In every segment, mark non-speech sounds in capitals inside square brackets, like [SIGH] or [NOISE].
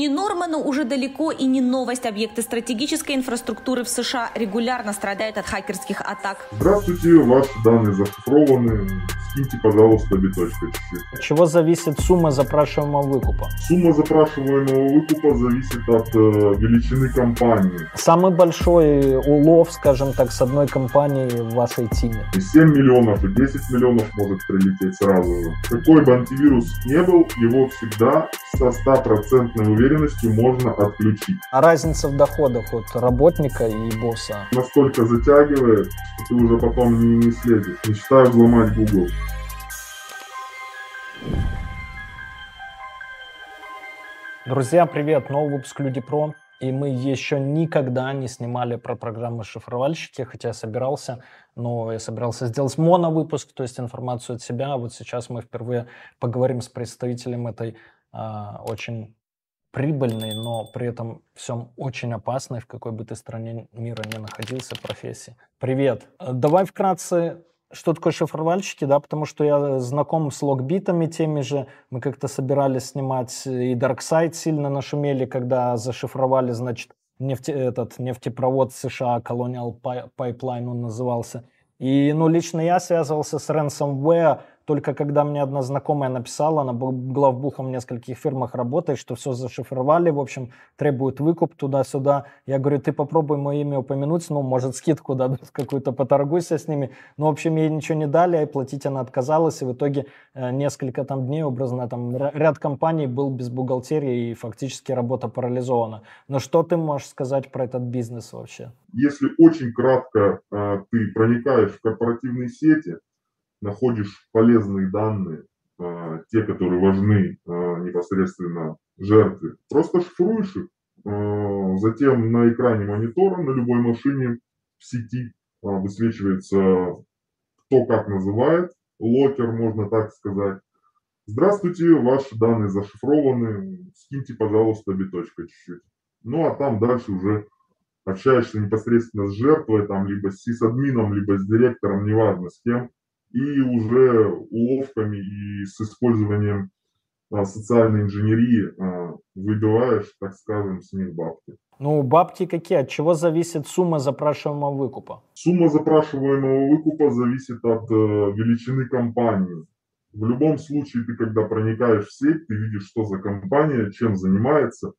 Не Норману уже далеко и не новость. Объекты стратегической инфраструктуры в США регулярно страдают от хакерских атак. Здравствуйте, ваши данные зашифрованы. Скиньте, пожалуйста, биточкой От чего зависит сумма запрашиваемого выкупа? Сумма запрашиваемого выкупа зависит от э, величины компании. Самый большой улов, скажем так, с одной компании в вашей теме? И 7 миллионов, и 10 миллионов может прилететь сразу же. Какой бы антивирус не был, его всегда со стопроцентной уверенностью можно отключить. А разница в доходах от работника и босса? Настолько затягивает, что ты уже потом не, не следишь. Мечтаю взломать Google. Друзья, привет! Новый выпуск Люди Про. И мы еще никогда не снимали про программы шифровальщики, хотя я собирался, но я собирался сделать моновыпуск, то есть информацию от себя. А вот сейчас мы впервые поговорим с представителем этой а, очень прибыльной, но при этом всем очень опасной, в какой бы ты стране мира не находился, профессии. Привет. Давай вкратце, что такое шифровальщики, да, потому что я знаком с логбитами теми же. Мы как-то собирались снимать и Darkside сильно нашумели, когда зашифровали, значит, нефте, этот нефтепровод США, Colonial Pipeline он назывался. И, ну, лично я связывался с ransomware только когда мне одна знакомая написала, она главбухом в нескольких фирмах работает, что все зашифровали, в общем, требуют выкуп туда-сюда. Я говорю, ты попробуй мое имя упомянуть, ну, может, скидку дадут какую-то, поторгуйся с ними. Ну, в общем, ей ничего не дали, и платить она отказалась, и в итоге э, несколько там дней, образно, там ряд компаний был без бухгалтерии, и фактически работа парализована. Но что ты можешь сказать про этот бизнес вообще? Если очень кратко э, ты проникаешь в корпоративные сети, находишь полезные данные, а, те, которые важны а, непосредственно жертве, просто шифруешь их, а, затем на экране монитора на любой машине в сети высвечивается кто как называет, локер, можно так сказать. Здравствуйте, ваши данные зашифрованы, скиньте, пожалуйста, биточка чуть-чуть. Ну, а там дальше уже общаешься непосредственно с жертвой, там, либо с сисадмином, либо с директором, неважно с кем, и уже уловками и с использованием а, социальной инженерии а, выбиваешь, так скажем, с них бабки. Ну, бабки какие? От чего зависит сумма запрашиваемого выкупа? Сумма запрашиваемого выкупа зависит от э, величины компании. В любом случае, ты когда проникаешь в сеть, ты видишь, что за компания, чем занимается,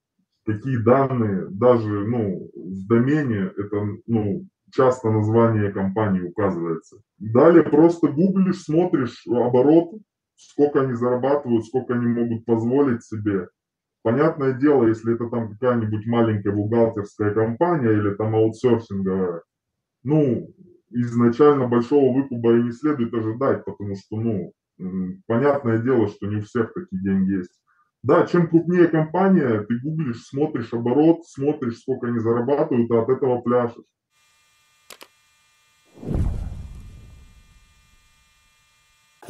какие данные, даже ну, в домене это ну, часто название компании указывается. Далее просто гуглишь, смотришь оборот, сколько они зарабатывают, сколько они могут позволить себе. Понятное дело, если это там какая-нибудь маленькая бухгалтерская компания или там аутсорсинговая, ну, изначально большого выкупа и не следует ожидать, потому что, ну, понятное дело, что не у всех такие деньги есть. Да, чем крупнее компания, ты гуглишь, смотришь оборот, смотришь, сколько они зарабатывают, а от этого пляшешь.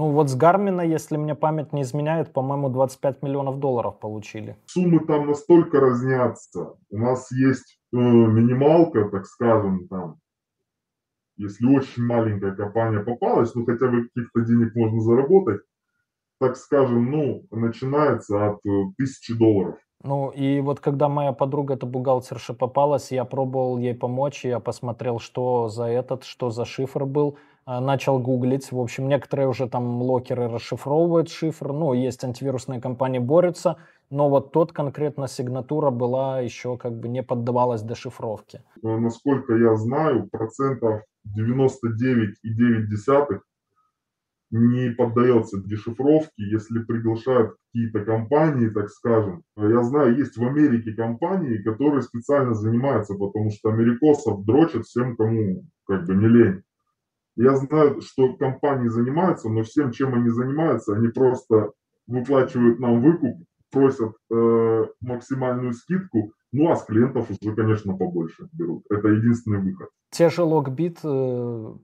Ну вот с Гармина, если мне память не изменяет, по-моему, 25 миллионов долларов получили. Суммы там настолько разнятся. У нас есть э, минималка, так скажем, там, если очень маленькая компания попалась, ну хотя бы каких-то денег можно заработать, так скажем, ну, начинается от э, тысячи долларов. Ну и вот когда моя подруга, эта бухгалтерша, попалась, я пробовал ей помочь, я посмотрел, что за этот, что за шифр был, начал гуглить. В общем, некоторые уже там локеры расшифровывают шифр, ну, есть антивирусные компании, борются, но вот тот конкретно сигнатура была еще как бы не поддавалась дешифровке. Насколько я знаю, процентов 99,9 не поддается дешифровке, если приглашают какие-то компании, так скажем. Я знаю, есть в Америке компании, которые специально занимаются, потому что америкосов дрочат всем, кому как бы не лень. Я знаю, что компании занимаются, но всем, чем они занимаются, они просто выплачивают нам выкуп, просят э, максимальную скидку, ну а с клиентов уже, конечно, побольше берут. Это единственный выход. Те же Logbit,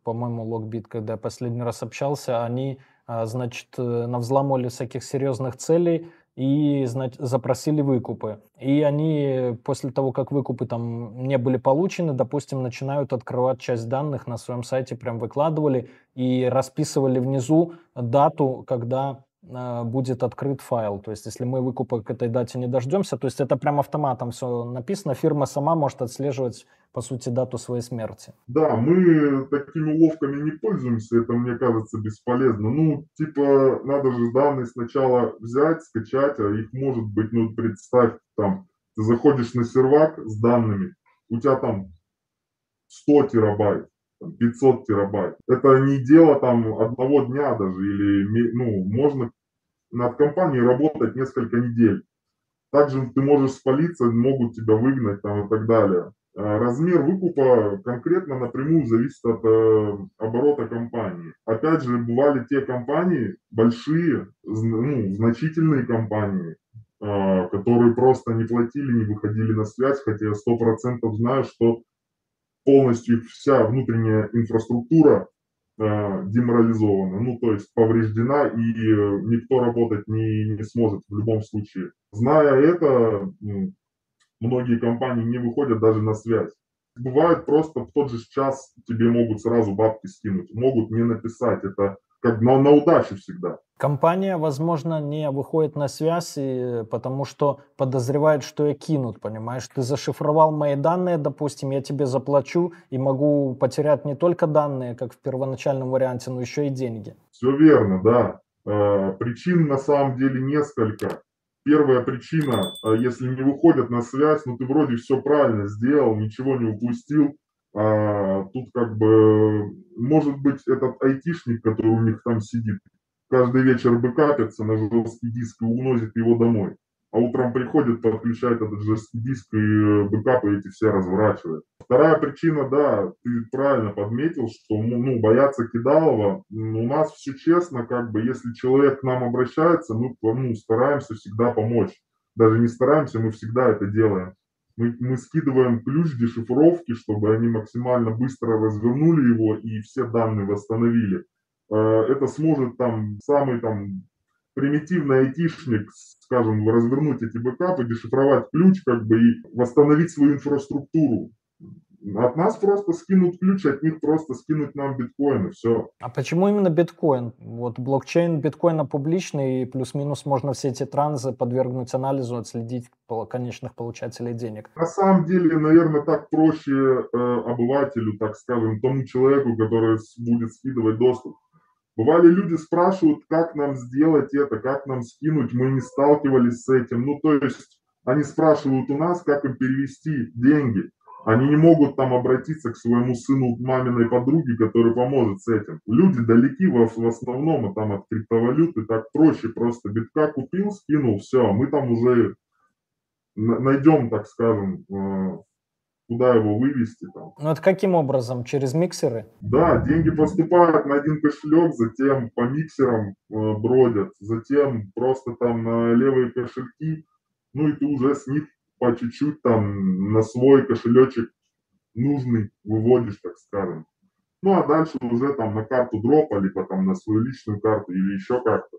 по-моему, Logbit, когда я последний раз общался, они, э, значит, э, навзламывали всяких серьезных целей и запросили выкупы. И они после того, как выкупы там не были получены, допустим, начинают открывать часть данных на своем сайте, прям выкладывали и расписывали внизу дату, когда будет открыт файл. То есть, если мы выкупа к этой дате не дождемся, то есть это прям автоматом все написано, фирма сама может отслеживать, по сути, дату своей смерти. Да, мы такими уловками не пользуемся, это, мне кажется, бесполезно. Ну, типа, надо же данные сначала взять, скачать, а их может быть, ну, представь, там, ты заходишь на сервак с данными, у тебя там 100 терабайт, 500 терабайт. Это не дело там одного дня даже, или, ну, можно над компанией работать несколько недель. Также ты можешь спалиться, могут тебя выгнать там и так далее. А размер выкупа конкретно напрямую зависит от э, оборота компании. Опять же, бывали те компании, большие, ну, значительные компании, э, которые просто не платили, не выходили на связь, хотя я сто процентов знаю, что полностью вся внутренняя инфраструктура деморализована, ну то есть повреждена и э, никто работать не, не сможет в любом случае. Зная это, многие компании не выходят даже на связь. Бывает просто в тот же час тебе могут сразу бабки скинуть, могут не написать, это как на, на удачу всегда. Компания, возможно, не выходит на связь, и, потому что подозревает, что я кинут, понимаешь? Ты зашифровал мои данные, допустим, я тебе заплачу и могу потерять не только данные, как в первоначальном варианте, но еще и деньги. Все верно, да. Э, причин на самом деле несколько. Первая причина, э, если не выходят на связь, ну ты вроде все правильно сделал, ничего не упустил, а, тут как бы, может быть, этот айтишник, который у них там сидит, каждый вечер бэкапится на жесткий диск и уносит его домой. а утром приходит, подключает этот жесткий диск и бэкапы эти все разворачивает. Вторая причина, да, ты правильно подметил, что ну, бояться кидалова. У нас все честно, как бы, если человек к нам обращается, мы ну, стараемся всегда помочь. Даже не стараемся, мы всегда это делаем. Мы, мы скидываем ключ дешифровки, чтобы они максимально быстро развернули его и все данные восстановили. Э, это сможет там самый там примитивный айтишник, скажем, развернуть эти бэкапы, дешифровать ключ, как бы, и восстановить свою инфраструктуру. От нас просто скинут ключ, от них просто скинуть нам биткоин, и все. А почему именно биткоин? Вот блокчейн биткоина публичный, и плюс-минус можно все эти транзы подвергнуть анализу, отследить конечных получателей денег. На самом деле, наверное, так проще э, обывателю, так скажем, тому человеку, который будет скидывать доступ. Бывали люди спрашивают, как нам сделать это, как нам скинуть, мы не сталкивались с этим. Ну, то есть они спрашивают у нас, как им перевести деньги. Они не могут там обратиться к своему сыну, маминой подруге, который поможет с этим. Люди далеки в, в основном а там от криптовалюты, так проще просто битка купил, скинул, все, мы там уже найдем, так скажем, э, куда его вывести там. Ну это каким образом? Через миксеры? Да, деньги поступают на один кошелек, затем по миксерам э, бродят, затем просто там на левые кошельки, ну и ты уже с них по чуть-чуть там на свой кошелечек нужный выводишь, так скажем. Ну а дальше уже там на карту дропа, либо там на свою личную карту или еще как-то.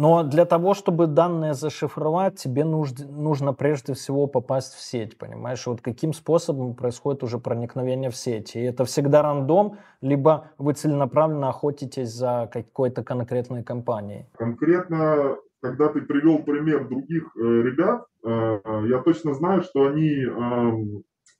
Но для того, чтобы данные зашифровать, тебе нужно, нужно прежде всего попасть в сеть, понимаешь? Вот каким способом происходит уже проникновение в сеть? И это всегда рандом, либо вы целенаправленно охотитесь за какой-то конкретной компанией? Конкретно, когда ты привел пример других э, ребят, э, я точно знаю, что они э,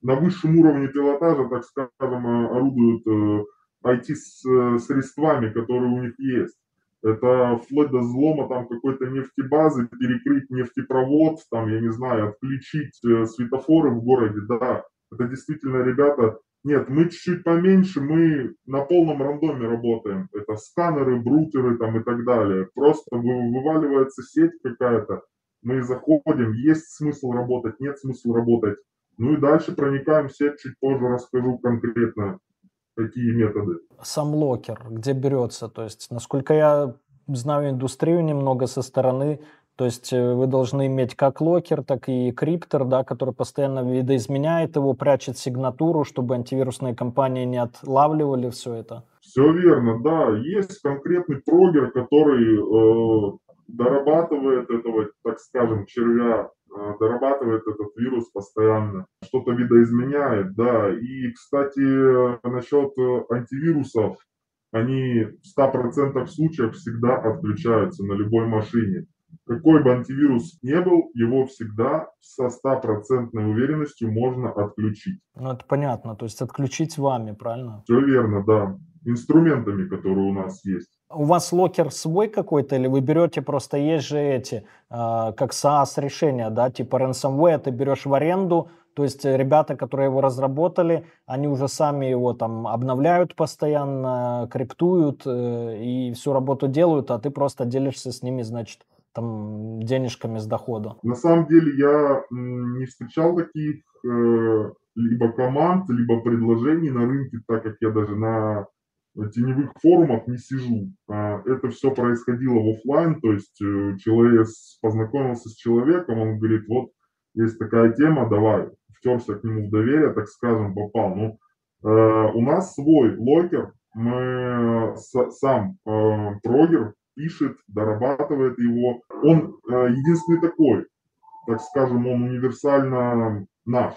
на высшем уровне пилотажа, так скажем, э, орудуют э, IT-средствами, которые у них есть. Это вплоть до взлома там какой-то нефтебазы, перекрыть нефтепровод, там, я не знаю, отключить э, светофоры в городе, да. Это действительно, ребята, нет, мы чуть-чуть поменьше, мы на полном рандоме работаем. Это сканеры, брутеры там и так далее. Просто вываливается сеть какая-то, мы заходим, есть смысл работать, нет смысла работать. Ну и дальше проникаем в сеть, чуть позже расскажу конкретно какие методы? Сам локер, где берется? То есть, насколько я знаю индустрию немного со стороны, то есть э, вы должны иметь как локер, так и криптор, да, который постоянно видоизменяет его, прячет сигнатуру, чтобы антивирусные компании не отлавливали все это. Все верно, да. Есть конкретный прогер, который э, дорабатывает этого, так скажем, червя дорабатывает этот вирус постоянно, что-то видоизменяет, да. И, кстати, насчет э, антивирусов, они в 100% случаев всегда отключаются на любой машине. Какой бы антивирус не был, его всегда со стопроцентной уверенностью можно отключить. Ну, это понятно, то есть отключить вами, правильно? Все верно, да. Инструментами, которые у нас есть. У вас локер свой какой-то, или вы берете просто, есть же эти, э, как SaaS решения, да, типа ransomware, ты берешь в аренду, то есть ребята, которые его разработали, они уже сами его там обновляют постоянно, криптуют э, и всю работу делают, а ты просто делишься с ними, значит, там денежками с дохода. На самом деле я не встречал таких э, либо команд, либо предложений на рынке, так как я даже на теневых форумах не сижу. А, это все происходило в офлайн, то есть э, человек познакомился с человеком, он говорит, вот есть такая тема, давай, втерся к нему в доверие, так скажем, попал. Ну, э, у нас свой локер, мы сам э, прогер пишет, дорабатывает его. Он э, единственный такой, так скажем, он универсально наш.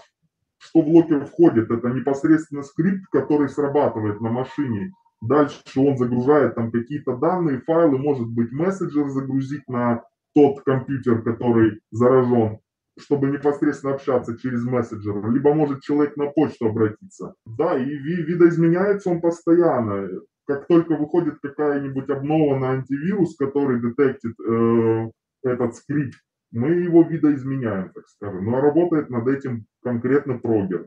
Что в локер входит? Это непосредственно скрипт, который срабатывает на машине. Дальше он загружает там какие-то данные, файлы, может быть мессенджер загрузить на тот компьютер, который заражен, чтобы непосредственно общаться через мессенджер, либо может человек на почту обратиться. Да, и видоизменяется он постоянно. Как только выходит какая-нибудь обнова на антивирус, который детектит э, этот скрипт, мы его видоизменяем, так скажем. Ну а работает над этим конкретно прогер.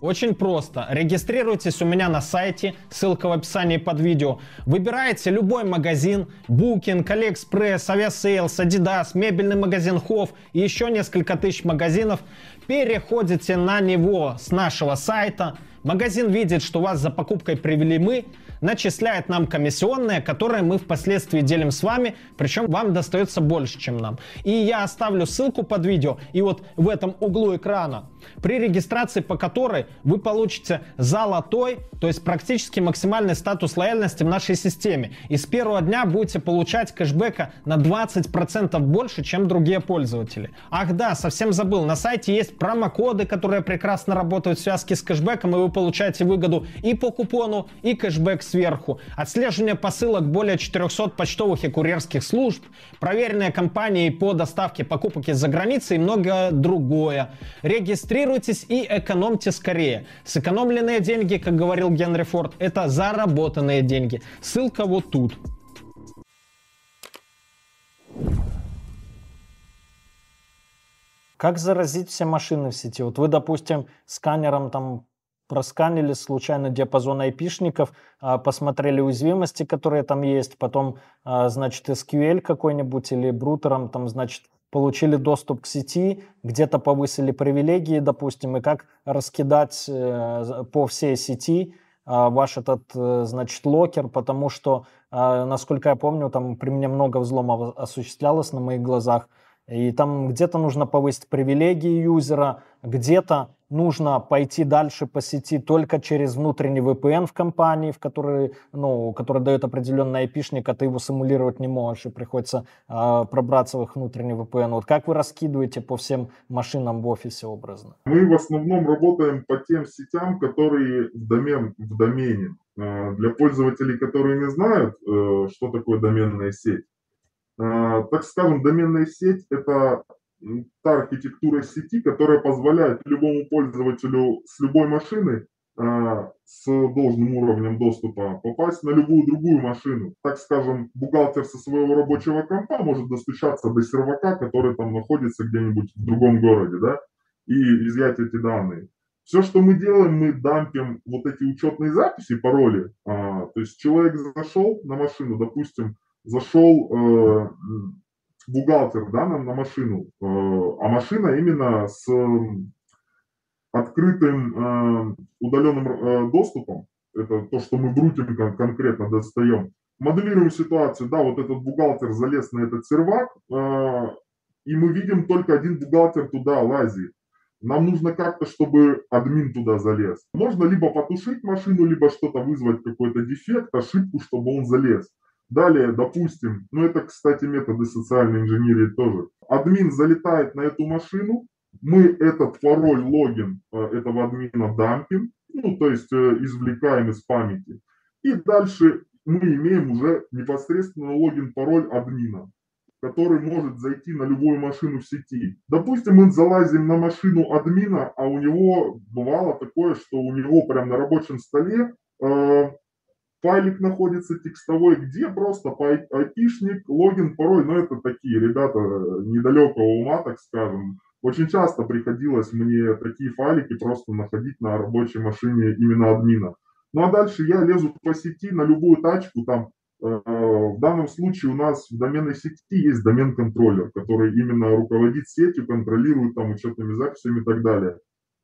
Очень просто. Регистрируйтесь у меня на сайте, ссылка в описании под видео. Выбираете любой магазин, Booking, AliExpress, Aviasales, Adidas, мебельный магазин Hof и еще несколько тысяч магазинов. Переходите на него с нашего сайта. Магазин видит, что вас за покупкой привели мы, начисляет нам комиссионные, которые мы впоследствии делим с вами, причем вам достается больше, чем нам. И я оставлю ссылку под видео, и вот в этом углу экрана, при регистрации по которой вы получите золотой, то есть практически максимальный статус лояльности в нашей системе. И с первого дня будете получать кэшбэка на 20% больше, чем другие пользователи. Ах да, совсем забыл, на сайте есть промокоды, которые прекрасно работают в связке с кэшбэком, и вы получаете выгоду и по купону, и кэшбэк сверху, отслеживание посылок более 400 почтовых и курьерских служб, проверенные компании по доставке покупок из-за границы и многое другое. Регистрируйтесь и экономьте скорее. Сэкономленные деньги, как говорил Генри Форд, это заработанные деньги. Ссылка вот тут. Как заразить все машины в сети? Вот вы, допустим, сканером там просканили случайно диапазон айпишников, а, посмотрели уязвимости, которые там есть, потом, а, значит, SQL какой-нибудь или брутером, там, значит, получили доступ к сети, где-то повысили привилегии, допустим, и как раскидать э, по всей сети а, ваш этот, э, значит, локер, потому что, насколько я помню, там при мне много взломов осуществлялось на моих глазах, и там где-то нужно повысить привилегии юзера, где-то нужно пойти дальше по сети только через внутренний VPN в компании, в который, ну, который дает определенный IP-шник, а ты его симулировать не можешь, и приходится э, пробраться в их внутренний VPN. Вот как вы раскидываете по всем машинам в офисе образно? Мы в основном работаем по тем сетям, которые в, домен, в домене. А, для пользователей, которые не знают, э, что такое доменная сеть, так скажем, доменная сеть – это та архитектура сети, которая позволяет любому пользователю с любой машины а, с должным уровнем доступа попасть на любую другую машину. Так скажем, бухгалтер со своего рабочего компа может достучаться до сервака, который там находится где-нибудь в другом городе, да, и изъять эти данные. Все, что мы делаем, мы дампим вот эти учетные записи, пароли. А, то есть человек зашел на машину, допустим, зашел э, бухгалтер да, на, на машину, э, а машина именно с открытым э, удаленным э, доступом, это то, что мы в руте конкретно достаем, моделируем ситуацию, да, вот этот бухгалтер залез на этот сервак, э, и мы видим только один бухгалтер туда лазит. Нам нужно как-то, чтобы админ туда залез. Можно либо потушить машину, либо что-то вызвать, какой-то дефект, ошибку, чтобы он залез. Далее, допустим, ну это, кстати, методы социальной инженерии тоже. Админ залетает на эту машину, мы этот пароль, логин э, этого админа дампим, ну то есть э, извлекаем из памяти. И дальше мы имеем уже непосредственно логин, пароль админа. который может зайти на любую машину в сети. Допустим, мы залазим на машину админа, а у него бывало такое, что у него прям на рабочем столе э, файлик находится текстовой, где просто айпишник, логин, пароль, но это такие ребята недалекого ума, так скажем. Очень часто приходилось мне такие файлики просто находить на рабочей машине именно админа. Ну а дальше я лезу по сети на любую тачку, там Э, в данном случае у нас в доменной сети есть домен-контроллер, который именно руководит сетью, контролирует там учетными записями и так далее.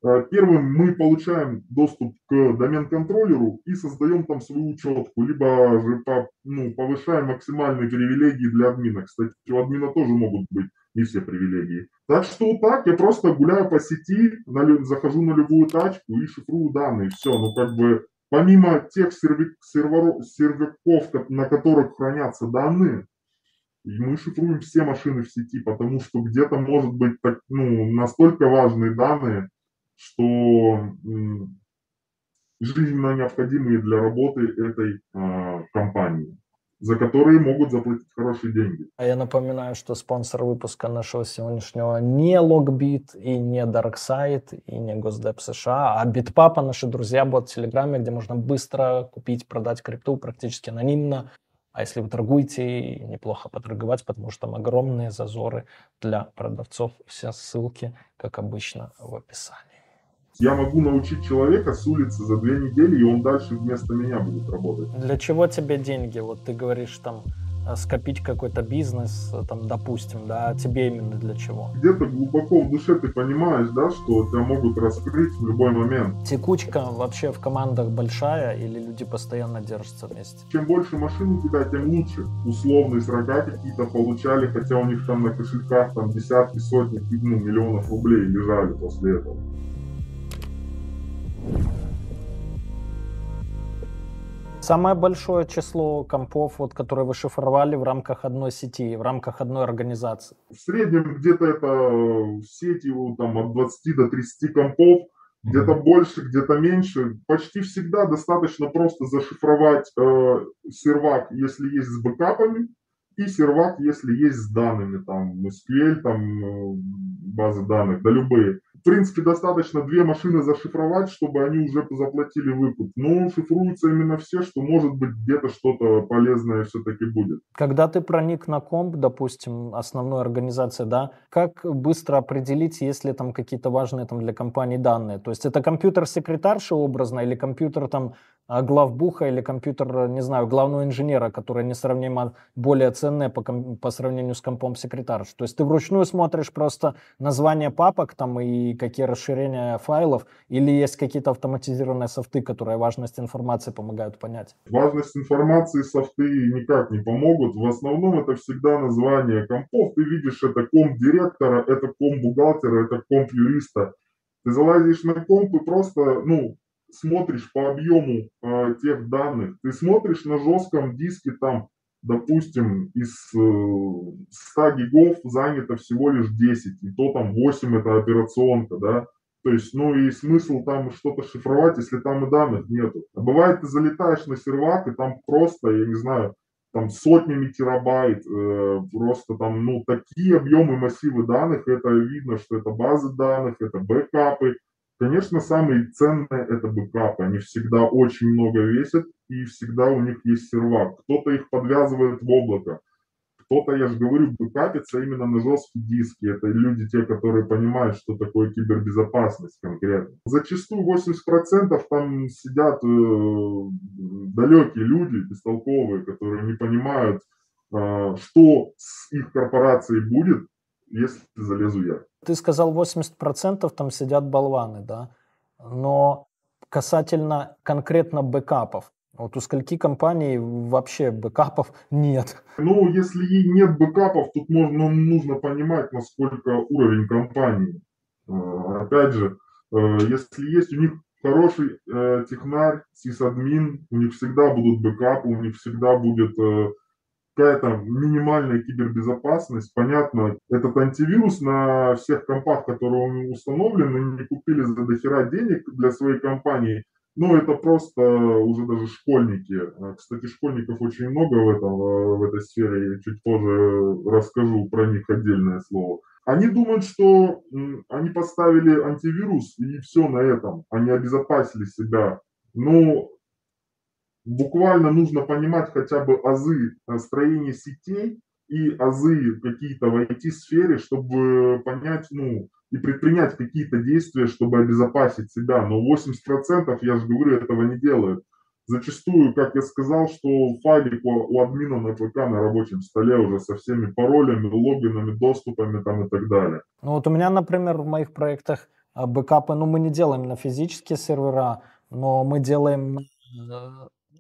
Э, первым мы получаем доступ к домен-контроллеру и создаем там свою учетку, либо же по, ну, повышаем максимальные привилегии для админа. Кстати, у админа тоже могут быть не все привилегии. Так что вот так, я просто гуляю по сети, на, захожу на любую тачку и шифрую данные. Все, ну как бы Помимо тех серверов, на которых хранятся данные, мы шифруем все машины в сети, потому что где-то может быть так, ну, настолько важные данные, что жизненно необходимые для работы этой э, компании за которые могут заплатить хорошие деньги. А я напоминаю, что спонсор выпуска нашего сегодняшнего не Логбит и не Darkside и не Госдеп США, а Битпапа, наши друзья, бот в Телеграме, где можно быстро купить, продать крипту практически анонимно. А если вы торгуете, неплохо поторговать, потому что там огромные зазоры для продавцов. Все ссылки, как обычно, в описании. Я могу научить человека с улицы за две недели, и он дальше вместо меня будет работать. Для чего тебе деньги? Вот ты говоришь там э, скопить какой-то бизнес, э, там, допустим, да, а тебе именно для чего? Где-то глубоко в душе ты понимаешь, да, что тебя могут раскрыть в любой момент. Текучка вообще в командах большая или люди постоянно держатся вместе? Чем больше машин у тебя, тем лучше. Условные срока какие-то получали, хотя у них там на кошельках там десятки, сотни, ну, миллионов рублей лежали после этого. Самое большое число компов, вот, которые вы шифровали в рамках одной сети, в рамках одной организации? В среднем где-то это в сети там, от 20 до 30 компов, где-то mm-hmm. больше, где-то меньше. Почти всегда достаточно просто зашифровать э, сервак, если есть с бэкапами, и сервак, если есть с данными, там SQL, там э, базы данных, да любые принципе, достаточно две машины зашифровать, чтобы они уже заплатили выкуп. Но шифруются именно все, что может быть где-то что-то полезное все-таки будет. Когда ты проник на комп, допустим, основной организации, да, как быстро определить, есть ли там какие-то важные там для компании данные? То есть это компьютер секретарши образно или компьютер там главбуха или компьютер, не знаю, главного инженера, который несравнимо более ценное по, по сравнению с компом секретарш. То есть ты вручную смотришь просто название папок там и какие расширения файлов, или есть какие-то автоматизированные софты, которые важность информации помогают понять? Важность информации софты никак не помогут. В основном это всегда название компов. Ты видишь, это комп директора, это комп бухгалтера, это комп юриста. Ты залазишь на комп и просто, ну, смотришь по объему э, тех данных, ты смотришь на жестком диске там, допустим, из э, 100 гигов занято всего лишь 10, и то там 8 это операционка, да, то есть, ну и смысл там что-то шифровать, если там и данных нету. А бывает, ты залетаешь на сервак, и там просто, я не знаю, там сотнями терабайт, э, просто там, ну, такие объемы массивы данных, это видно, что это базы данных, это бэкапы, Конечно, самые ценные это бэкапы. Они всегда очень много весят и всегда у них есть сервак. Кто-то их подвязывает в облако. Кто-то, я же говорю, бэкапится именно на жесткие диски. Это люди, те, которые понимают, что такое кибербезопасность конкретно. Зачастую 80% там сидят э, далекие люди, бестолковые, которые не понимают, э, что с их корпорацией будет, если залезу я. Ты сказал 80% там сидят болваны, да? Но касательно конкретно бэкапов, вот у скольки компаний вообще бэкапов [LAUGHS] нет? Ну, если нет бэкапов, тут можно, нужно понимать, насколько уровень компании. А, опять же, э, если есть у них хороший э, технарь, сисадмин, у них всегда будут бэкапы, у них всегда будет э, какая-то минимальная кибербезопасность. Понятно, этот антивирус на всех компах, которые установлены, не купили за дохера денег для своей компании. ну, это просто уже даже школьники. А, кстати, школьников очень много в, этом, в этой сфере. Я чуть позже расскажу про них отдельное слово. Они думают, что они поставили антивирус и все на этом. Они обезопасили себя. Но буквально нужно понимать хотя бы азы строения сетей и азы какие-то в IT-сфере, чтобы понять, ну, и предпринять какие-то действия, чтобы обезопасить себя. Но 80%, я же говорю, этого не делают. Зачастую, как я сказал, что файлик у, у админа на ПК на рабочем столе уже со всеми паролями, логинами, доступами там и так далее. Ну вот у меня, например, в моих проектах а, бэкапы, ну мы не делаем на физические сервера, но мы делаем э,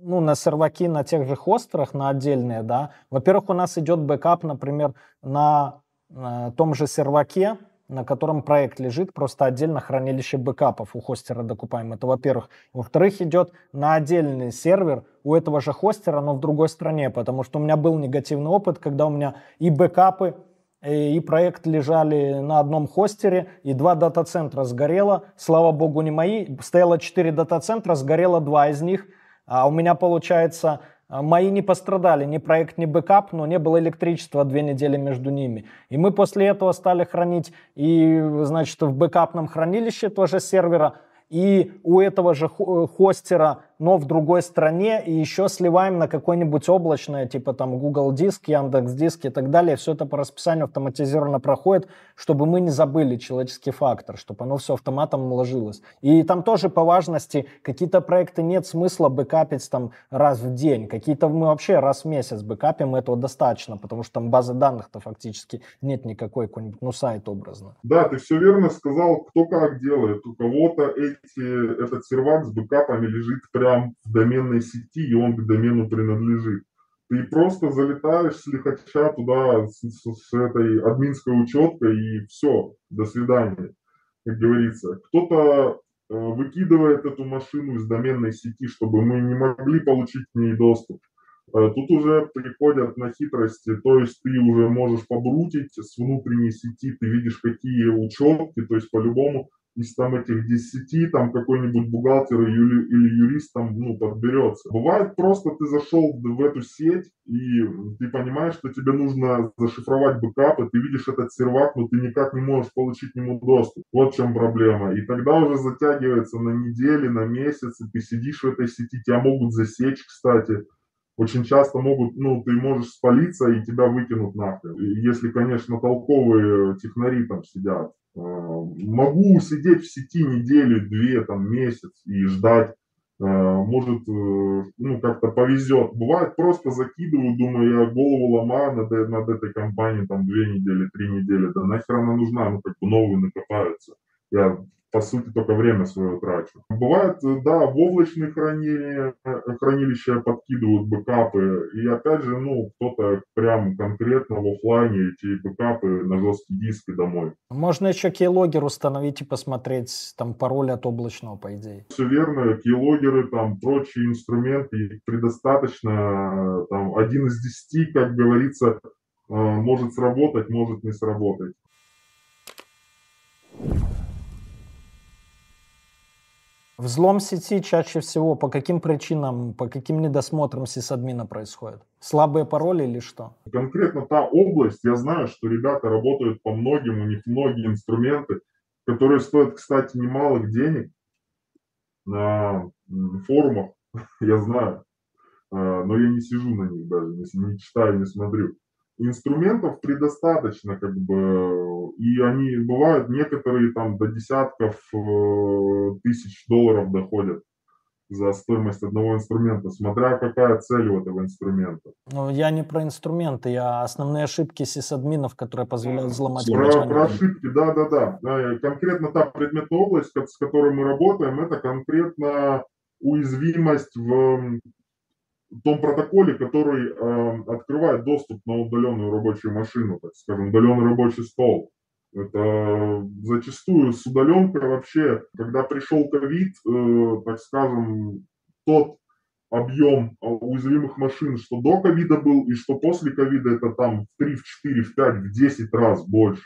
ну, на серваки на тех же хостерах, на отдельные, да. Во-первых, у нас идет бэкап, например, на, на том же серваке, на котором проект лежит, просто отдельно хранилище бэкапов у хостера докупаем. Это во-первых. Во-вторых, идет на отдельный сервер у этого же хостера, но в другой стране, потому что у меня был негативный опыт, когда у меня и бэкапы, и проект лежали на одном хостере, и два дата-центра сгорело. Слава богу, не мои. Стояло четыре дата-центра, сгорело два из них. А у меня, получается, а, мои не пострадали, ни проект, ни бэкап, но не было электричества две недели между ними. И мы после этого стали хранить и, значит, в бэкапном хранилище тоже сервера, и у этого же хостера но в другой стране, и еще сливаем на какое-нибудь облачное, типа там Google Диск, Яндекс Диск и так далее. Все это по расписанию автоматизированно проходит, чтобы мы не забыли человеческий фактор, чтобы оно все автоматом уложилось. И там тоже по важности какие-то проекты нет смысла бэкапить там раз в день, какие-то мы вообще раз в месяц бэкапим, этого достаточно, потому что там базы данных-то фактически нет никакой, какой-нибудь, ну, сайт образно. Да, ты все верно сказал, кто как делает. У кого-то эти, этот сервак с бэкапами лежит прямо прям в доменной сети, и он к домену принадлежит. Ты просто залетаешь с лихача туда с, с, с этой админской учеткой и все, до свидания, как говорится. Кто-то э, выкидывает эту машину из доменной сети, чтобы мы не могли получить к ней доступ. Э, тут уже приходят на хитрости, то есть ты уже можешь побрутить с внутренней сети, ты видишь какие учетки, то есть по-любому из там этих десяти там какой-нибудь бухгалтер или, или юрист там, ну, подберется. Бывает просто ты зашел в эту сеть, и ты понимаешь, что тебе нужно зашифровать бэкап, и ты видишь этот сервак, но ты никак не можешь получить к нему доступ. Вот в чем проблема. И тогда уже затягивается на недели, на месяцы, ты сидишь в этой сети, тебя могут засечь, кстати, очень часто могут, ну, ты можешь спалиться и тебя выкинут нахрен. Если, конечно, толковые технари там сидят. А, могу сидеть в сети неделю, две, там, месяц и ждать. А, может, э, ну, как-то повезет. Бывает, просто закидываю, думаю, я голову ломаю над, над этой компанией, там, две недели, три недели. Да нахер она нужна, ну, как бы новые накопаются. Я по сути, только время свое трачу. Бывает, да, в облачные хранилища, э, хранилища подкидывают бэкапы, и опять же, ну, кто-то прям конкретно в офлайне эти бэкапы на жесткий диск и домой. Можно еще кейлогер установить и посмотреть там пароль от облачного, по идее. Все верно, кейлогеры, там, прочие инструменты, их предостаточно, там, один из десяти, как говорится, э, может сработать, может не сработать. Взлом сети чаще всего по каким причинам, по каким недосмотрам сисадмина происходит? Слабые пароли или что? Конкретно та область, я знаю, что ребята работают по многим, у них многие инструменты, которые стоят, кстати, немалых денег на форумах, [LAUGHS] я знаю, а, но я не сижу на них даже, не читаю, не смотрю инструментов предостаточно, как бы, и они бывают некоторые там до десятков э, тысяч долларов доходят за стоимость одного инструмента, смотря какая цель у этого инструмента. Ну, я не про инструменты, я основные ошибки сисадминов, которые позволяют взломать. Про, про ошибки, да, да, да. Конкретно та предметная область, с которой мы работаем, это конкретно уязвимость в том протоколе, который э, открывает доступ на удаленную рабочую машину, так скажем, удаленный рабочий стол. Это зачастую с удаленкой вообще, когда пришел ковид, э, так скажем, тот объем уязвимых машин, что до ковида был и что после ковида, это там в 3, в 4, в 5, в 10 раз больше.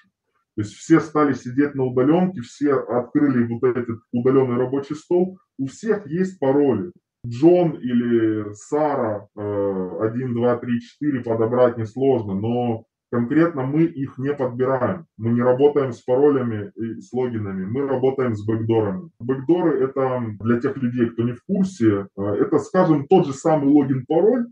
То есть все стали сидеть на удаленке, все открыли вот этот удаленный рабочий стол, у всех есть пароли. Джон или Сара 1, 2, 3, 4 подобрать несложно, но конкретно мы их не подбираем. Мы не работаем с паролями и с логинами, мы работаем с бэкдорами. Бэкдоры это для тех людей, кто не в курсе, э, это, скажем, тот же самый логин-пароль,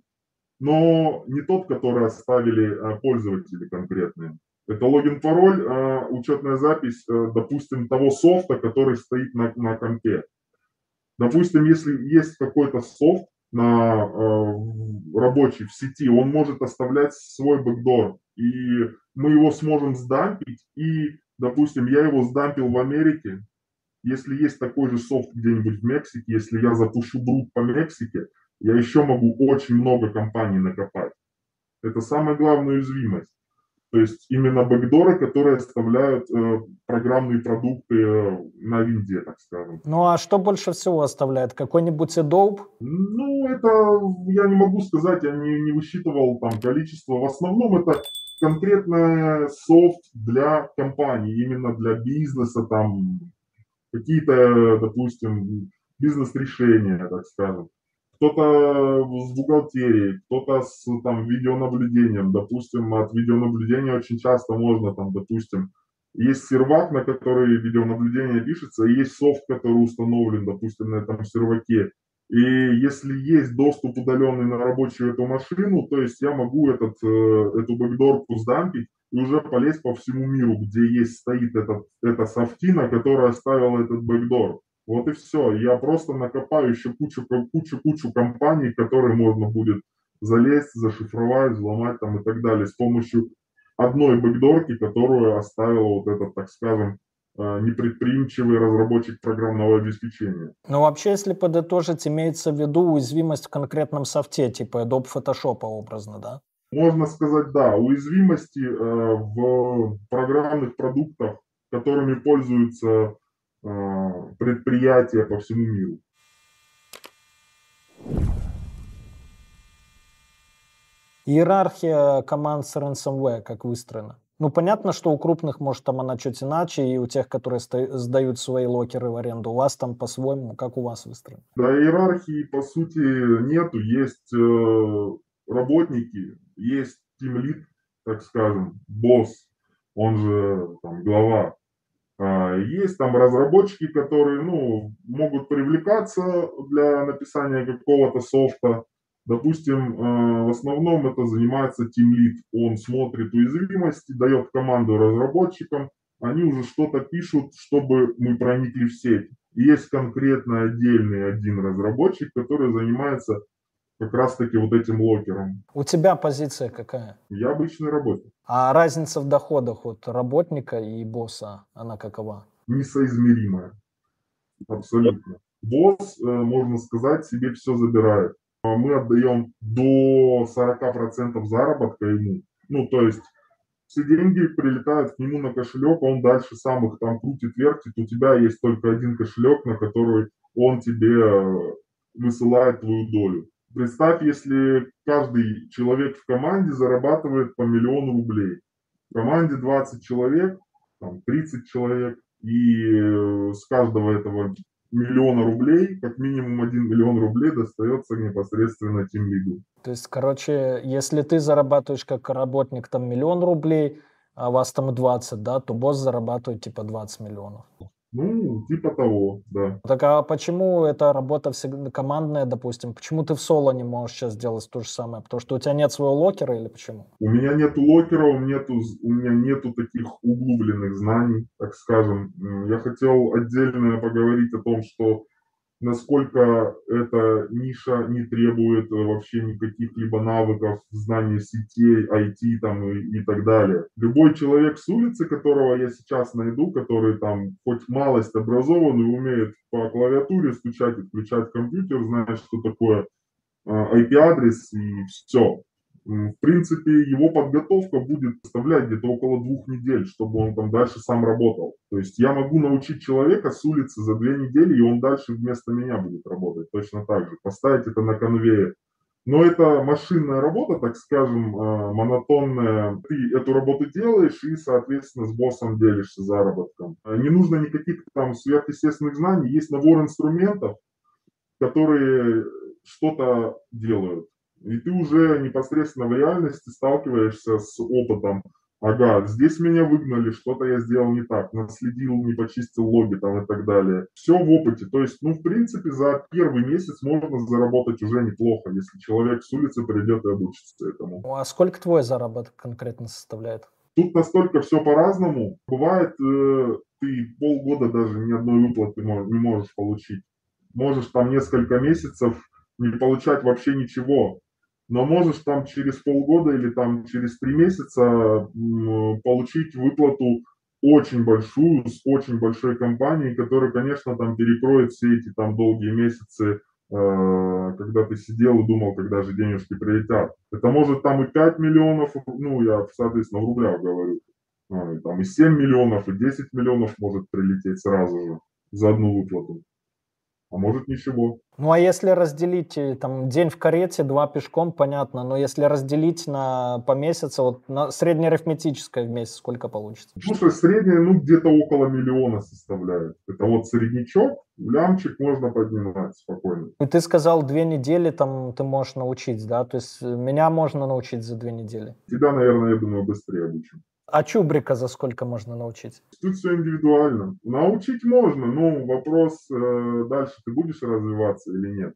но не тот, который оставили э, пользователи конкретные. Это логин-пароль, э, учетная запись, допустим, того софта, который стоит на, на компе. Допустим, если есть какой-то софт на э, рабочий в сети, он может оставлять свой бэкдор, и мы его сможем сдампить, и, допустим, я его сдампил в Америке, если есть такой же софт где-нибудь в Мексике, если я запущу брут по Мексике, я еще могу очень много компаний накопать. Это самая главная уязвимость. То есть именно бэкдоры, которые оставляют э, программные продукты э, на винде, так скажем. Ну а что больше всего оставляет? Какой-нибудь Adobe? Ну, это я не могу сказать, я не, не высчитывал там количество. В основном это конкретный софт для компании, именно для бизнеса, там какие-то, допустим, бизнес-решения, так скажем кто-то с бухгалтерией, кто-то с там, видеонаблюдением. Допустим, от видеонаблюдения очень часто можно, там, допустим, есть сервак, на который видеонаблюдение пишется, и есть софт, который установлен, допустим, на этом серваке. И если есть доступ удаленный на рабочую эту машину, то есть я могу этот, э, эту бэкдорку сдампить и уже полезть по всему миру, где есть стоит этот, эта софтина, которая оставила этот бэкдор. Вот и все. Я просто накопаю еще кучу, кучу, кучу компаний, которые можно будет залезть, зашифровать, взломать там и так далее с помощью одной бэкдорки, которую оставил вот этот, так скажем, э, непредприимчивый разработчик программного обеспечения. Ну, вообще, если подытожить, имеется в виду уязвимость в конкретном софте, типа Adobe Photoshop образно, да? Можно сказать, да. Уязвимости э, в программных продуктах, которыми пользуются предприятия по всему миру. Иерархия команд с ransomware как выстроена? Ну, понятно, что у крупных, может, там она чуть иначе, и у тех, которые сдают свои локеры в аренду, у вас там по-своему, как у вас выстроено? Да, иерархии, по сути, нету. Есть э, работники, есть тимлит, так скажем, босс, он же там глава есть там разработчики, которые ну, могут привлекаться для написания какого-то софта. Допустим, а, в основном это занимается Team Lead. Он смотрит уязвимости, дает команду разработчикам, они уже что-то пишут, чтобы мы проникли в сеть. Есть конкретно отдельный один разработчик, который занимается как раз-таки вот этим локером. У тебя позиция какая? Я обычный работник. А разница в доходах от работника и босса, она какова? Несоизмеримая. Абсолютно. Босс, э, можно сказать, себе все забирает. А мы отдаем до 40% заработка ему. Ну, то есть все деньги прилетают к нему на кошелек, он дальше сам их там крутит, вертит. У тебя есть только один кошелек, на который он тебе э, высылает твою долю. Представь, если каждый человек в команде зарабатывает по миллиону рублей. В команде 20 человек, там 30 человек, и э, с каждого этого миллиона рублей, как минимум 1 миллион рублей достается непосредственно тем лиду. То есть, короче, если ты зарабатываешь как работник там миллион рублей, а вас там 20, да, то босс зарабатывает типа 20 миллионов. Ну, типа того, да. Так а почему эта работа всегда командная, допустим? Почему ты в соло не можешь сейчас сделать то же самое? Потому что у тебя нет своего локера или почему? У меня нету локера, у меня нету, у меня нету таких углубленных знаний, так скажем. Я хотел отдельно поговорить о том, что насколько эта ниша не требует э, вообще никаких либо навыков, знания сетей, IT там и, и так далее. Любой человек с улицы, которого я сейчас найду, который там хоть малость образованный, умеет по клавиатуре стучать и включать компьютер, знает, что такое IP-адрес э, и все. В принципе, его подготовка будет составлять где-то около двух недель, чтобы он там дальше сам работал. То есть я могу научить человека с улицы за две недели, и он дальше вместо меня будет работать точно так же. Поставить это на конвейер. Но это машинная работа, так скажем, э, монотонная. Ты эту работу делаешь и, соответственно, с боссом делишься заработком. Не нужно никаких там сверхъестественных знаний. Есть набор инструментов, которые что-то делают. И ты уже непосредственно в реальности сталкиваешься с опытом. Ага, здесь меня выгнали, что-то я сделал не так, наследил, не почистил логи там и так далее. Все в опыте. То есть, ну, в принципе, за первый месяц можно заработать уже неплохо, если человек с улицы придет и обучится этому. Ну, а сколько твой заработок конкретно составляет? Тут настолько все по-разному. Бывает, э, ты полгода даже ни одной выплаты не можешь получить. Можешь там несколько месяцев не получать вообще ничего но можешь там через полгода или там через три месяца получить выплату очень большую, с очень большой компанией, которая, конечно, там перекроет все эти там долгие месяцы, э, когда ты сидел и думал, когда же денежки прилетят. Это может там и 5 миллионов, ну, я, соответственно, в рублях говорю, а, там и 7 миллионов, и 10 миллионов может прилететь сразу же за одну выплату а может ничего. Ну а если разделить э, там день в карете, два пешком, понятно, но если разделить на по месяцу, вот на среднеарифметическое в месяц сколько получится? Слушай, среднее, ну где-то около миллиона составляет. Это вот среднячок, лямчик можно поднимать спокойно. И ты сказал, две недели там ты можешь научить, да? То есть э, меня можно научить за две недели? Тебя, наверное, я думаю, быстрее обучим. А чубрика за сколько можно научить? Тут все индивидуально. Научить можно, но вопрос э, дальше, ты будешь развиваться или нет.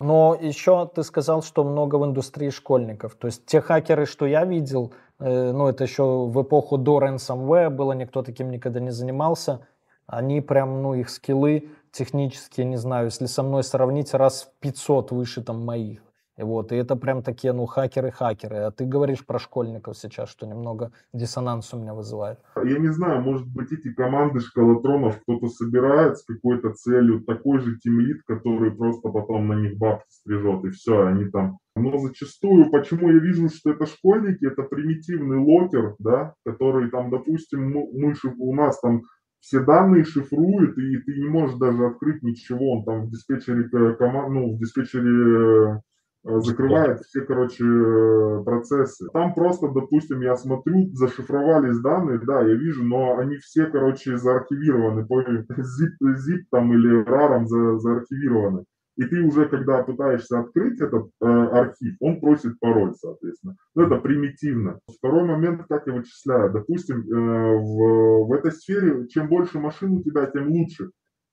Но еще ты сказал, что много в индустрии школьников. То есть те хакеры, что я видел, э, ну это еще в эпоху до ransomware было, никто таким никогда не занимался. Они прям, ну их скиллы технические, не знаю, если со мной сравнить, раз в 500 выше там моих. Вот, и это прям такие, ну, хакеры-хакеры. А ты говоришь про школьников сейчас, что немного диссонанс у меня вызывает. Я не знаю, может быть, эти команды шкалатронов кто-то собирает с какой-то целью, такой же тимлит, который просто потом на них бабки стрижет, и все, они там... Но зачастую, почему я вижу, что это школьники, это примитивный локер, да, который там, допустим, мы, мы у нас там все данные шифруют, и ты не можешь даже открыть ничего, он там в диспетчере э, команд, ну, в диспетчере Э, закрывает все, короче, э, процессы. Там просто, допустим, я смотрю, зашифровались данные, да, я вижу, но они все, короче, заархивированы, по zip, zip там или RAR за, заархивированы. И ты уже, когда пытаешься открыть этот э, архив, он просит пароль, соответственно. Но это примитивно. Второй момент, как я вычисляю. Допустим, э, в, в этой сфере, чем больше машин у тебя, тем лучше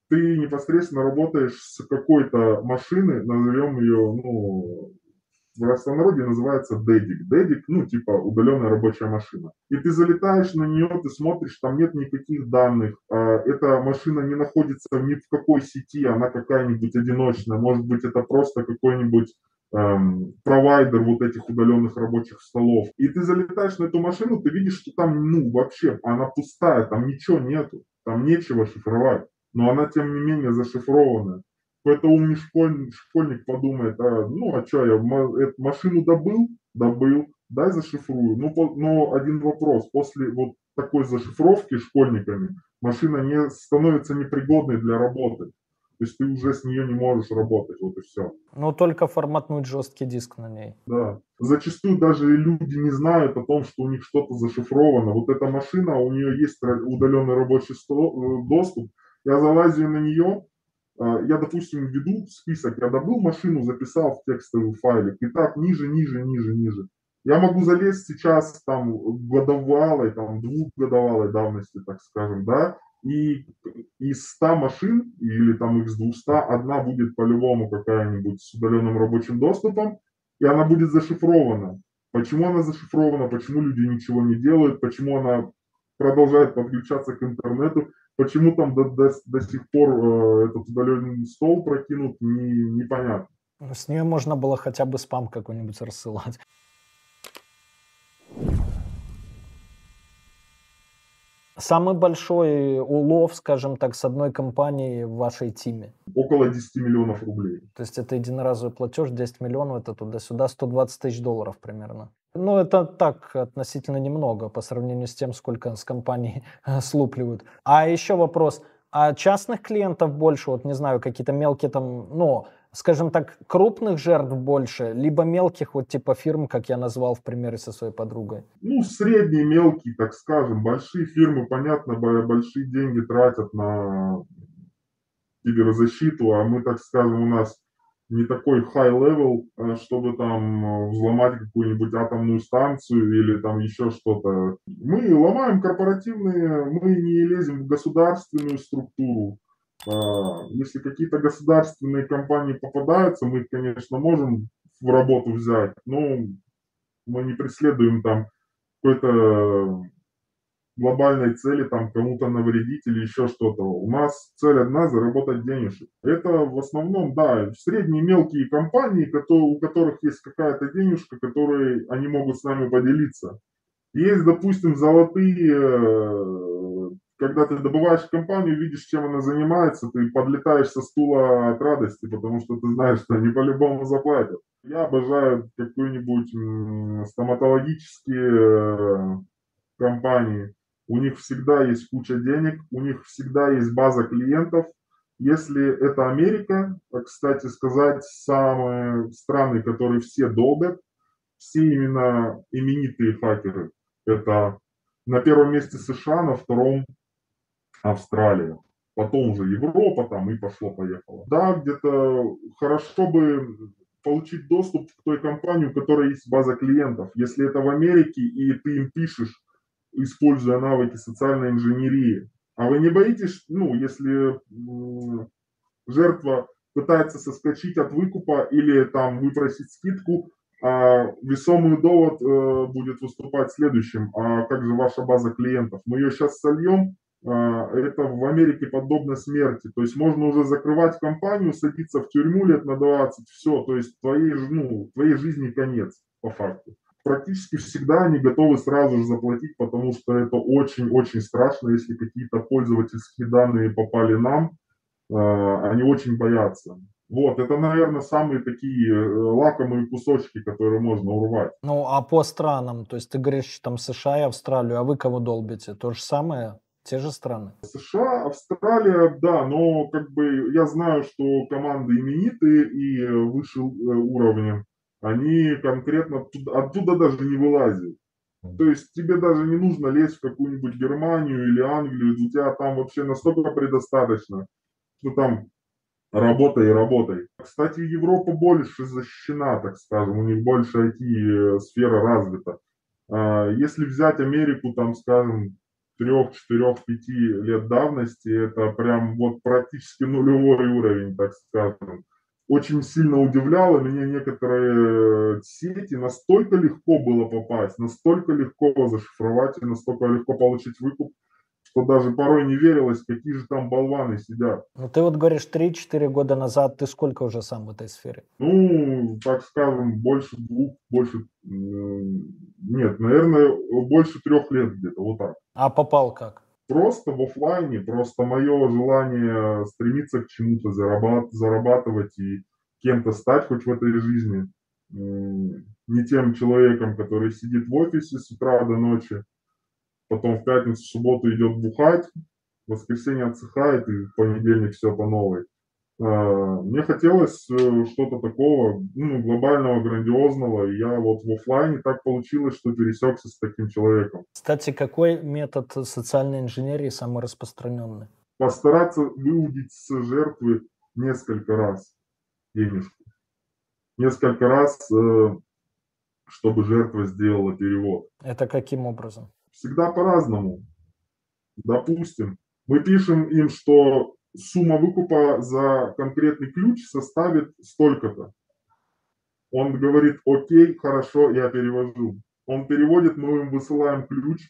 ты непосредственно работаешь с какой-то машины, назовем ее, ну, в простонародье называется дедик. Дедик, ну, типа удаленная рабочая машина. И ты залетаешь на нее, ты смотришь, там нет никаких данных. А эта машина не находится ни в какой сети, она какая-нибудь одиночная. Может быть, это просто какой-нибудь эм, провайдер вот этих удаленных рабочих столов. И ты залетаешь на эту машину, ты видишь, что там, ну, вообще, она пустая, там ничего нету, там нечего шифровать но она тем не менее зашифрована. Поэтому умный школьник, школьник подумает, а, ну а что, я машину добыл? Добыл, дай зашифрую. Ну, по, но один вопрос, после вот такой зашифровки школьниками машина не становится непригодной для работы. То есть ты уже с нее не можешь работать, вот и все. Ну, только форматнуть жесткий диск на ней. Да. Зачастую даже люди не знают о том, что у них что-то зашифровано. Вот эта машина, у нее есть удаленный рабочий э, доступ, я залазю на нее, а, я, допустим, веду список, я добыл машину, записал в текстовый файлик, и так ниже, ниже, ниже, ниже. Я могу залезть сейчас там годовалой, там двухгодовалой давности, так скажем, да, и из 100 машин или там с 200 одна будет по-любому какая-нибудь с удаленным рабочим доступом, и она будет зашифрована. Почему она зашифрована, почему люди ничего не делают, почему она продолжает подключаться к интернету, Почему там до, до, до сих пор э, этот удаленный стол прокинут, не, непонятно. С нее можно было хотя бы спам какой-нибудь рассылать. Самый большой улов, скажем так, с одной компании в вашей тиме? Около 10 миллионов рублей. То есть это единоразовый платеж, 10 миллионов, это туда-сюда, 120 тысяч долларов примерно. Ну, это так, относительно немного по сравнению с тем, сколько с компаний [LAUGHS] слупливают. А еще вопрос. а частных клиентов больше, вот не знаю, какие-то мелкие там, ну, скажем так, крупных жертв больше, либо мелких, вот типа фирм, как я назвал в примере со своей подругой? Ну, средние, мелкие, так скажем. Большие фирмы, понятно, большие деньги тратят на киберзащиту, а мы, так скажем, у нас не такой high level, э, чтобы там э, взломать какую-нибудь атомную станцию или там еще что-то. Мы ломаем корпоративные, мы не лезем в государственную структуру. А, если какие-то государственные компании попадаются, мы их, конечно, можем в работу взять, но мы не преследуем там какой-то глобальной цели там кому-то навредить или еще что-то. У нас цель одна – заработать денежек. Это в основном, да, средние мелкие компании, которые, у которых есть какая-то денежка, которые они могут с нами поделиться. Есть, допустим, золотые, э, когда ты добываешь компанию, видишь, чем она занимается, ты подлетаешь со стула от радости, потому что ты знаешь, что они по-любому заплатят. Я обожаю какие-нибудь стоматологические э, компании, у них всегда есть куча денег, у них всегда есть база клиентов. Если это Америка, кстати сказать, самые страны, которые все долбят, все именно именитые хакеры. Это на первом месте США, на втором Австралия. Потом уже Европа там и пошло-поехало. Да, где-то хорошо бы получить доступ к той компании, у которой есть база клиентов. Если это в Америке, и ты им пишешь, используя навыки социальной инженерии. А вы не боитесь, ну, если жертва пытается соскочить от выкупа или там выпросить скидку, а весомый довод э, будет выступать следующим. А как же ваша база клиентов? Мы ее сейчас сольем, это в Америке подобно смерти. То есть можно уже закрывать компанию, садиться в тюрьму лет на 20, все, то есть твоей, ну, твоей жизни конец по факту практически всегда они готовы сразу же заплатить, потому что это очень-очень страшно, если какие-то пользовательские данные попали нам, э, они очень боятся. Вот, это, наверное, самые такие э, лакомые кусочки, которые можно урвать. Ну, а по странам, то есть ты говоришь там США и Австралию, а вы кого долбите? То же самое? Те же страны? США, Австралия, да, но как бы я знаю, что команды именитые и выше э, уровня они конкретно оттуда, оттуда даже не вылазят. То есть тебе даже не нужно лезть в какую-нибудь Германию или Англию, у тебя там вообще настолько предостаточно, что там работай работай. Кстати, Европа больше защищена, так скажем, у них больше IT-сфера развита. А, если взять Америку, там, скажем, трех, четырех, пяти лет давности, это прям вот практически нулевой уровень, так скажем очень сильно удивляло меня некоторые э, сети, настолько легко было попасть, настолько легко зашифровать и настолько легко получить выкуп, что даже порой не верилось, какие же там болваны сидят. Ну ты вот говоришь, 3-4 года назад, ты сколько уже сам в этой сфере? Ну, так скажем, больше двух, больше, нет, наверное, больше трех лет где-то, вот так. А попал как? просто в офлайне, просто мое желание стремиться к чему-то, зарабат, зарабатывать и кем-то стать хоть в этой жизни, не тем человеком, который сидит в офисе с утра до ночи, потом в пятницу, в субботу идет бухать, в воскресенье отсыхает и в понедельник все по новой. А, мне хотелось э, что-то такого ну, глобального, грандиозного, и я вот в офлайне так получилось, что пересекся с таким человеком. Кстати, какой метод социальной инженерии самый распространенный? Постараться выудить с жертвы несколько раз денежку. Несколько раз, э, чтобы жертва сделала перевод. Это каким образом? Всегда по-разному. Допустим, мы пишем им, что сумма выкупа за конкретный ключ составит столько-то. Он говорит, окей, хорошо, я перевожу. Он переводит, мы им высылаем ключ,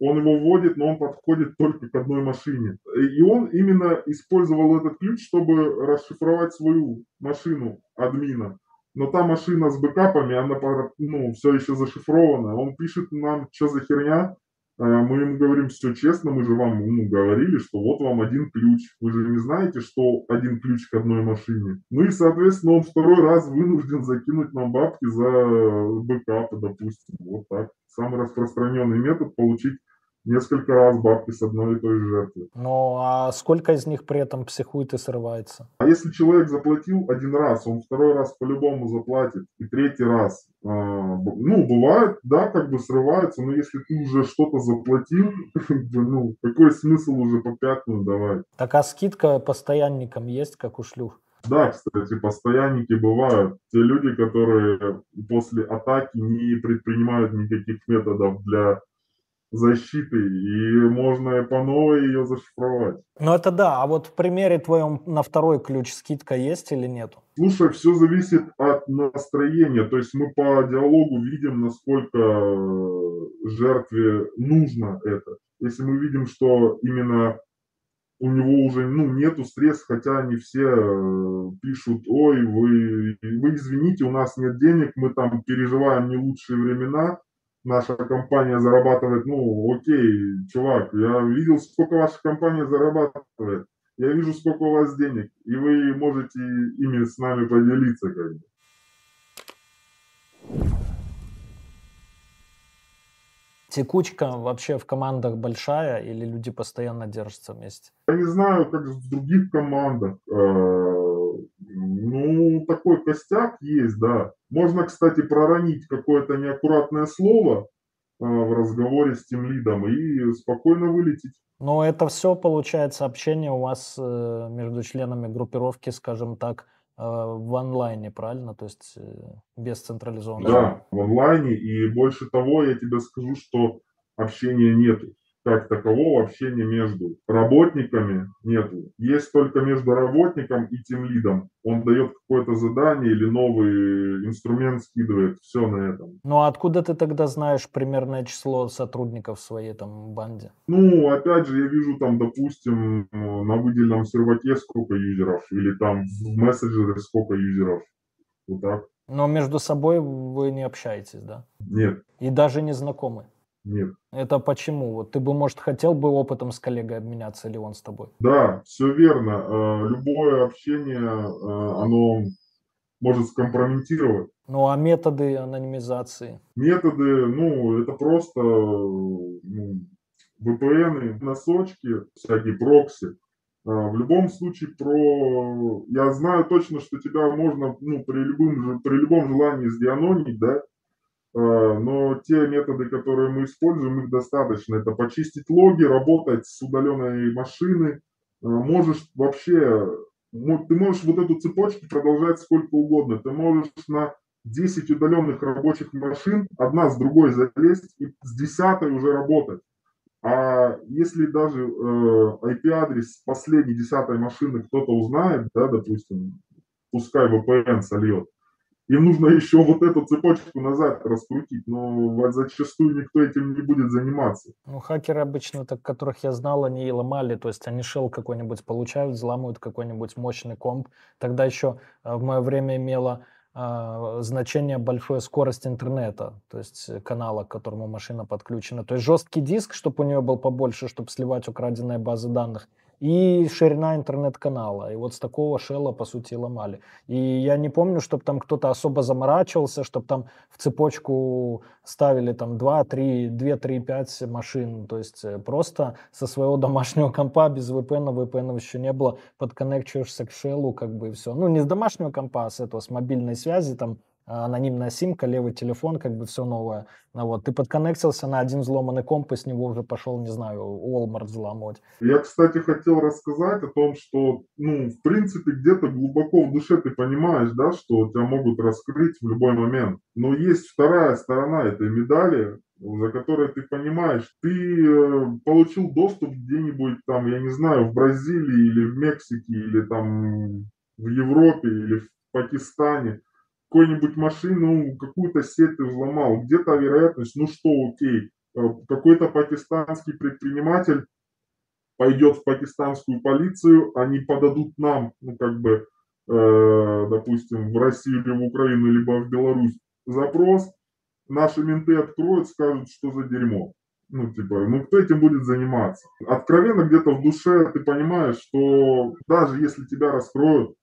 он его вводит, но он подходит только к одной машине. И он именно использовал этот ключ, чтобы расшифровать свою машину админа. Но та машина с бэкапами, она ну, все еще зашифрована. Он пишет нам, что за херня, мы ему говорим все честно, мы же вам ну, говорили, что вот вам один ключ. Вы же не знаете, что один ключ к одной машине. Ну и, соответственно, он второй раз вынужден закинуть нам бабки за бэкапы, допустим. Вот так. Самый распространенный метод получить несколько раз бабки с одной и той же жертвы. Ну, а сколько из них при этом психует и срывается? А если человек заплатил один раз, он второй раз по-любому заплатит, и третий раз, э, ну, бывает, да, как бы срывается, но если ты уже что-то заплатил, [LAUGHS] ну, какой смысл уже по пятную давать? Так а скидка постоянникам есть, как у шлюх? Да, кстати, постоянники бывают. Те люди, которые после атаки не предпринимают никаких методов для защиты, и можно по новой ее зашифровать. Ну это да, а вот в примере твоем на второй ключ скидка есть или нет? Слушай, все зависит от настроения, то есть мы по диалогу видим, насколько э, жертве нужно это. Если мы видим, что именно у него уже ну, нету стресса, хотя они все э, пишут, ой, вы, вы извините, у нас нет денег, мы там переживаем не лучшие времена, наша компания зарабатывает, ну, окей, чувак, я видел, сколько ваша компания зарабатывает, я вижу, сколько у вас денег, и вы можете ими с нами поделиться, как бы. Текучка вообще в командах большая или люди постоянно держатся вместе? Я не знаю, как в других командах. Э, ну, такой костяк есть, да. Можно, кстати, проронить какое-то неаккуратное слово э, в разговоре с тем лидом и спокойно вылететь. Но это все, получается, общение у вас э, между членами группировки, скажем так, в онлайне, правильно? То есть без централизованного. Да, в онлайне. И больше того, я тебе скажу, что общения нету как такового общения между работниками нету. Есть только между работником и тем лидом. Он дает какое-то задание или новый инструмент скидывает. Все на этом. Ну а откуда ты тогда знаешь примерное число сотрудников в своей там банде? Ну, опять же, я вижу там, допустим, на выделенном серваке сколько юзеров, или там в мессенджере сколько юзеров. Вот так. Но между собой вы не общаетесь, да? Нет. И даже не знакомы? Нет. Это почему? Вот ты бы, может, хотел бы опытом с коллегой обменяться, или он с тобой? Да, все верно. Э, любое общение, э, оно может скомпрометировать. Ну а методы анонимизации? Методы, ну, это просто ну, VPN, носочки, всякие прокси. Э, в любом случае, про... я знаю точно, что тебя можно ну, при, любом, при любом желании сдианонить, да, но те методы, которые мы используем, их достаточно. Это почистить логи, работать с удаленной машины. Э, можешь вообще, ты можешь вот эту цепочку продолжать сколько угодно. Ты можешь на 10 удаленных рабочих машин, одна с другой залезть и с десятой уже работать. А если даже э, IP-адрес последней десятой машины кто-то узнает, да, допустим, пускай VPN сольет, им нужно еще вот эту цепочку назад раскрутить, но зачастую никто этим не будет заниматься. Ну, хакеры обычно, так, которых я знал, они и ломали, то есть они шел какой-нибудь получают, взламывают какой-нибудь мощный комп. Тогда еще э, в мое время имело э, значение большая скорость интернета, то есть канала, к которому машина подключена. То есть жесткий диск, чтобы у нее был побольше, чтобы сливать украденные базы данных и ширина интернет-канала. И вот с такого шелла, по сути, ломали. И я не помню, чтобы там кто-то особо заморачивался, чтобы там в цепочку ставили там 2, 3, 2, 3, 5 машин. То есть э, просто со своего домашнего компа без VPN, VPN еще не было, подконнекчиваешься к шеллу, как бы и все. Ну, не с домашнего компа, а с этого, с мобильной связи, там анонимная симка, левый телефон, как бы все новое. Ну, вот, ты подконнектился на один взломанный комп, и с него уже пошел, не знаю, Walmart взламывать. Я, кстати, хотел рассказать о том, что, ну, в принципе, где-то глубоко в душе ты понимаешь, да, что тебя могут раскрыть в любой момент. Но есть вторая сторона этой медали, за которой ты понимаешь, ты э, получил доступ где-нибудь там, я не знаю, в Бразилии или в Мексике, или там в Европе, или в Пакистане, какую-нибудь машину, какую-то сеть ты взломал, где-то вероятность, ну что, окей, э, какой-то пакистанский предприниматель пойдет в пакистанскую полицию, они подадут нам, ну как бы, э, допустим, в Россию или в Украину, либо в Беларусь запрос, наши менты откроют, скажут, что за дерьмо. Ну, типа, ну кто этим будет заниматься? Откровенно где-то в душе ты понимаешь, что даже если тебя раскроют,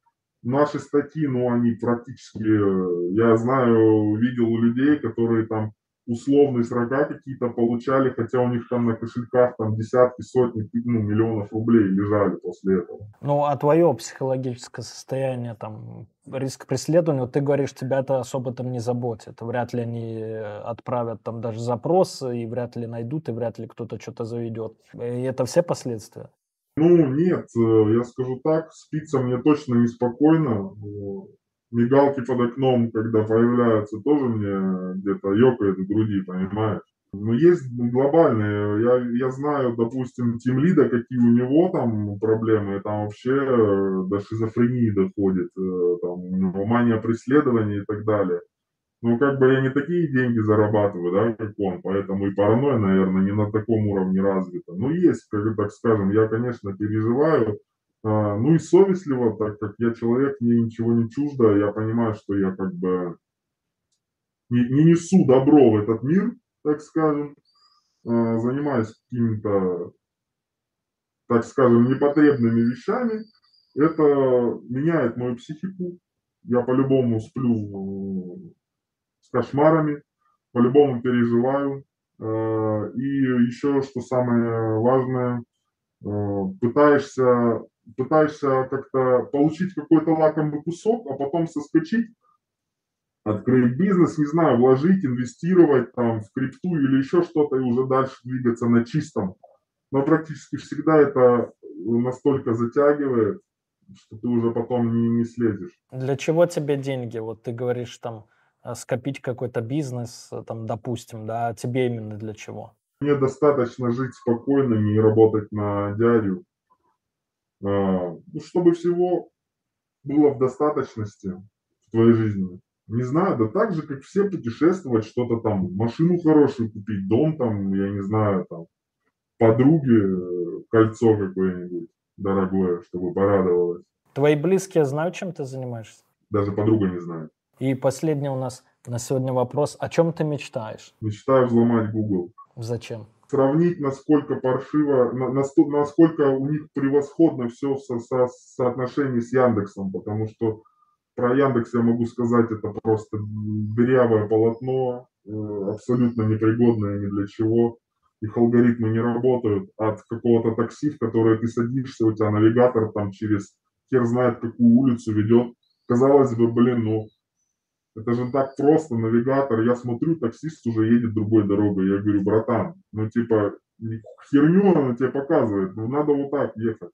наши статьи, ну, они практически, э, я знаю, видел у людей, которые там условные срока какие-то получали, хотя у них там на кошельках там десятки, сотни, ну, миллионов рублей лежали после этого. Ну, а твое психологическое состояние, там, риск преследования, ты говоришь, тебя это особо там не заботит. Вряд ли они отправят там даже запрос, и вряд ли найдут, и вряд ли кто-то что-то заведет. И это все последствия? Ну, нет, э, я скажу так, спится мне точно неспокойно мигалки под окном, когда появляются, тоже мне где-то ёкает в груди, понимаешь? Но есть глобальные, я, я знаю, допустим, тим лида, какие у него там проблемы, там вообще э, до шизофрении доходит, э, там у него мания преследования и так далее. Ну, как бы я не такие деньги зарабатываю, да, как он, поэтому и паранойя, наверное, не на таком уровне развита. Ну, есть, как, так скажем, я, конечно, переживаю, а, ну и совестливо, так как я человек, мне ничего не чуждо, я понимаю, что я как бы не, не несу добро в этот мир, так скажем, а, занимаюсь какими-то, так скажем, непотребными вещами, это меняет мою психику, я по-любому сплю с кошмарами, по-любому переживаю, а, и еще, что самое важное, пытаешься пытаешься как-то получить какой-то лакомый кусок, а потом соскочить, открыть бизнес, не знаю, вложить, инвестировать там в крипту или еще что-то и уже дальше двигаться на чистом. Но практически всегда это настолько затягивает, что ты уже потом не, не слезешь. Для чего тебе деньги? Вот ты говоришь там э, скопить какой-то бизнес, э, там, допустим, да, а тебе именно для чего? Мне достаточно жить спокойно, не работать на дядю, а, ну, чтобы всего было в достаточности в твоей жизни. Не знаю, да так же, как все путешествовать, что-то там, машину хорошую купить, дом там, я не знаю, там, подруге кольцо какое-нибудь дорогое, чтобы порадовалась. Твои близкие знают, чем ты занимаешься? Даже подруга не знает. И последний у нас на сегодня вопрос. О чем ты мечтаешь? Мечтаю взломать Google. Зачем? сравнить, насколько паршиво, насколько у них превосходно все в со, со, соотношении с Яндексом, потому что про Яндекс я могу сказать, это просто дырявое полотно, э, абсолютно непригодное ни для чего. Их алгоритмы не работают от какого-то такси, в которое ты садишься, у тебя навигатор там через хер знает какую улицу ведет. Казалось бы, блин, ну это же так просто, навигатор. Я смотрю, таксист уже едет другой дорогой. Я говорю, братан, ну типа херню она тебе показывает, ну надо вот так ехать.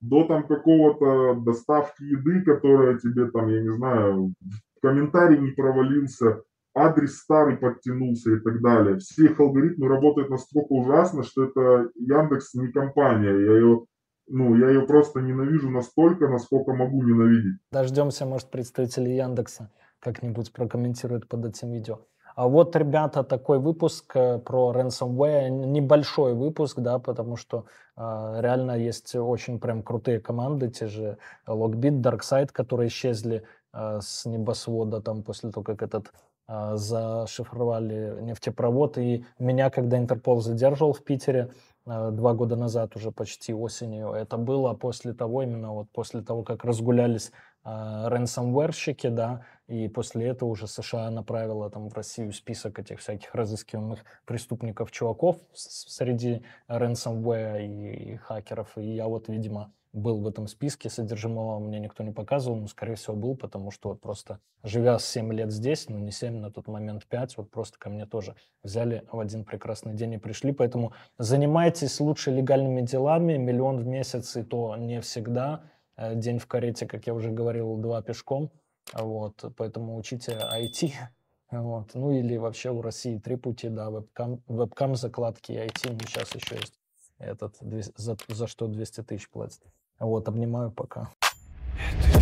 До там какого-то доставки еды, которая тебе там, я не знаю, комментарий не провалился, адрес старый подтянулся и так далее. Все их алгоритмы работают настолько ужасно, что это Яндекс не компания. Я ее ну, я ее просто ненавижу настолько, насколько могу ненавидеть. Дождемся, может, представителей Яндекса как-нибудь прокомментирует под этим видео. А вот, ребята, такой выпуск э, про ransomware, небольшой выпуск, да, потому что э, реально есть очень прям крутые команды, те же Lockbit, DarkSide, которые исчезли э, с небосвода там после того, как этот э, зашифровали нефтепровод. И меня, когда Интерпол задерживал в Питере, э, два года назад, уже почти осенью. Это было после того, именно вот после того, как разгулялись э, ransomware-щики, да, и после этого уже США направила там в Россию список этих всяких разыскиваемых преступников, чуваков среди ransomware и, и хакеров. И я вот, видимо, был в этом списке, содержимого мне никто не показывал, но, скорее всего, был, потому что вот просто, живя 7 лет здесь, ну, не 7, на тот момент 5, вот просто ко мне тоже взяли в один прекрасный день и пришли, поэтому занимайтесь лучше легальными делами, миллион в месяц, и то не всегда, день в карете, как я уже говорил, два пешком, вот, поэтому учите IT. [LAUGHS] Вот. Ну или вообще у России три пути, да, вебкам, вебкам закладки и IT. Ну, сейчас еще есть этот, за, за что 200 тысяч платят. Вот, обнимаю пока. Это.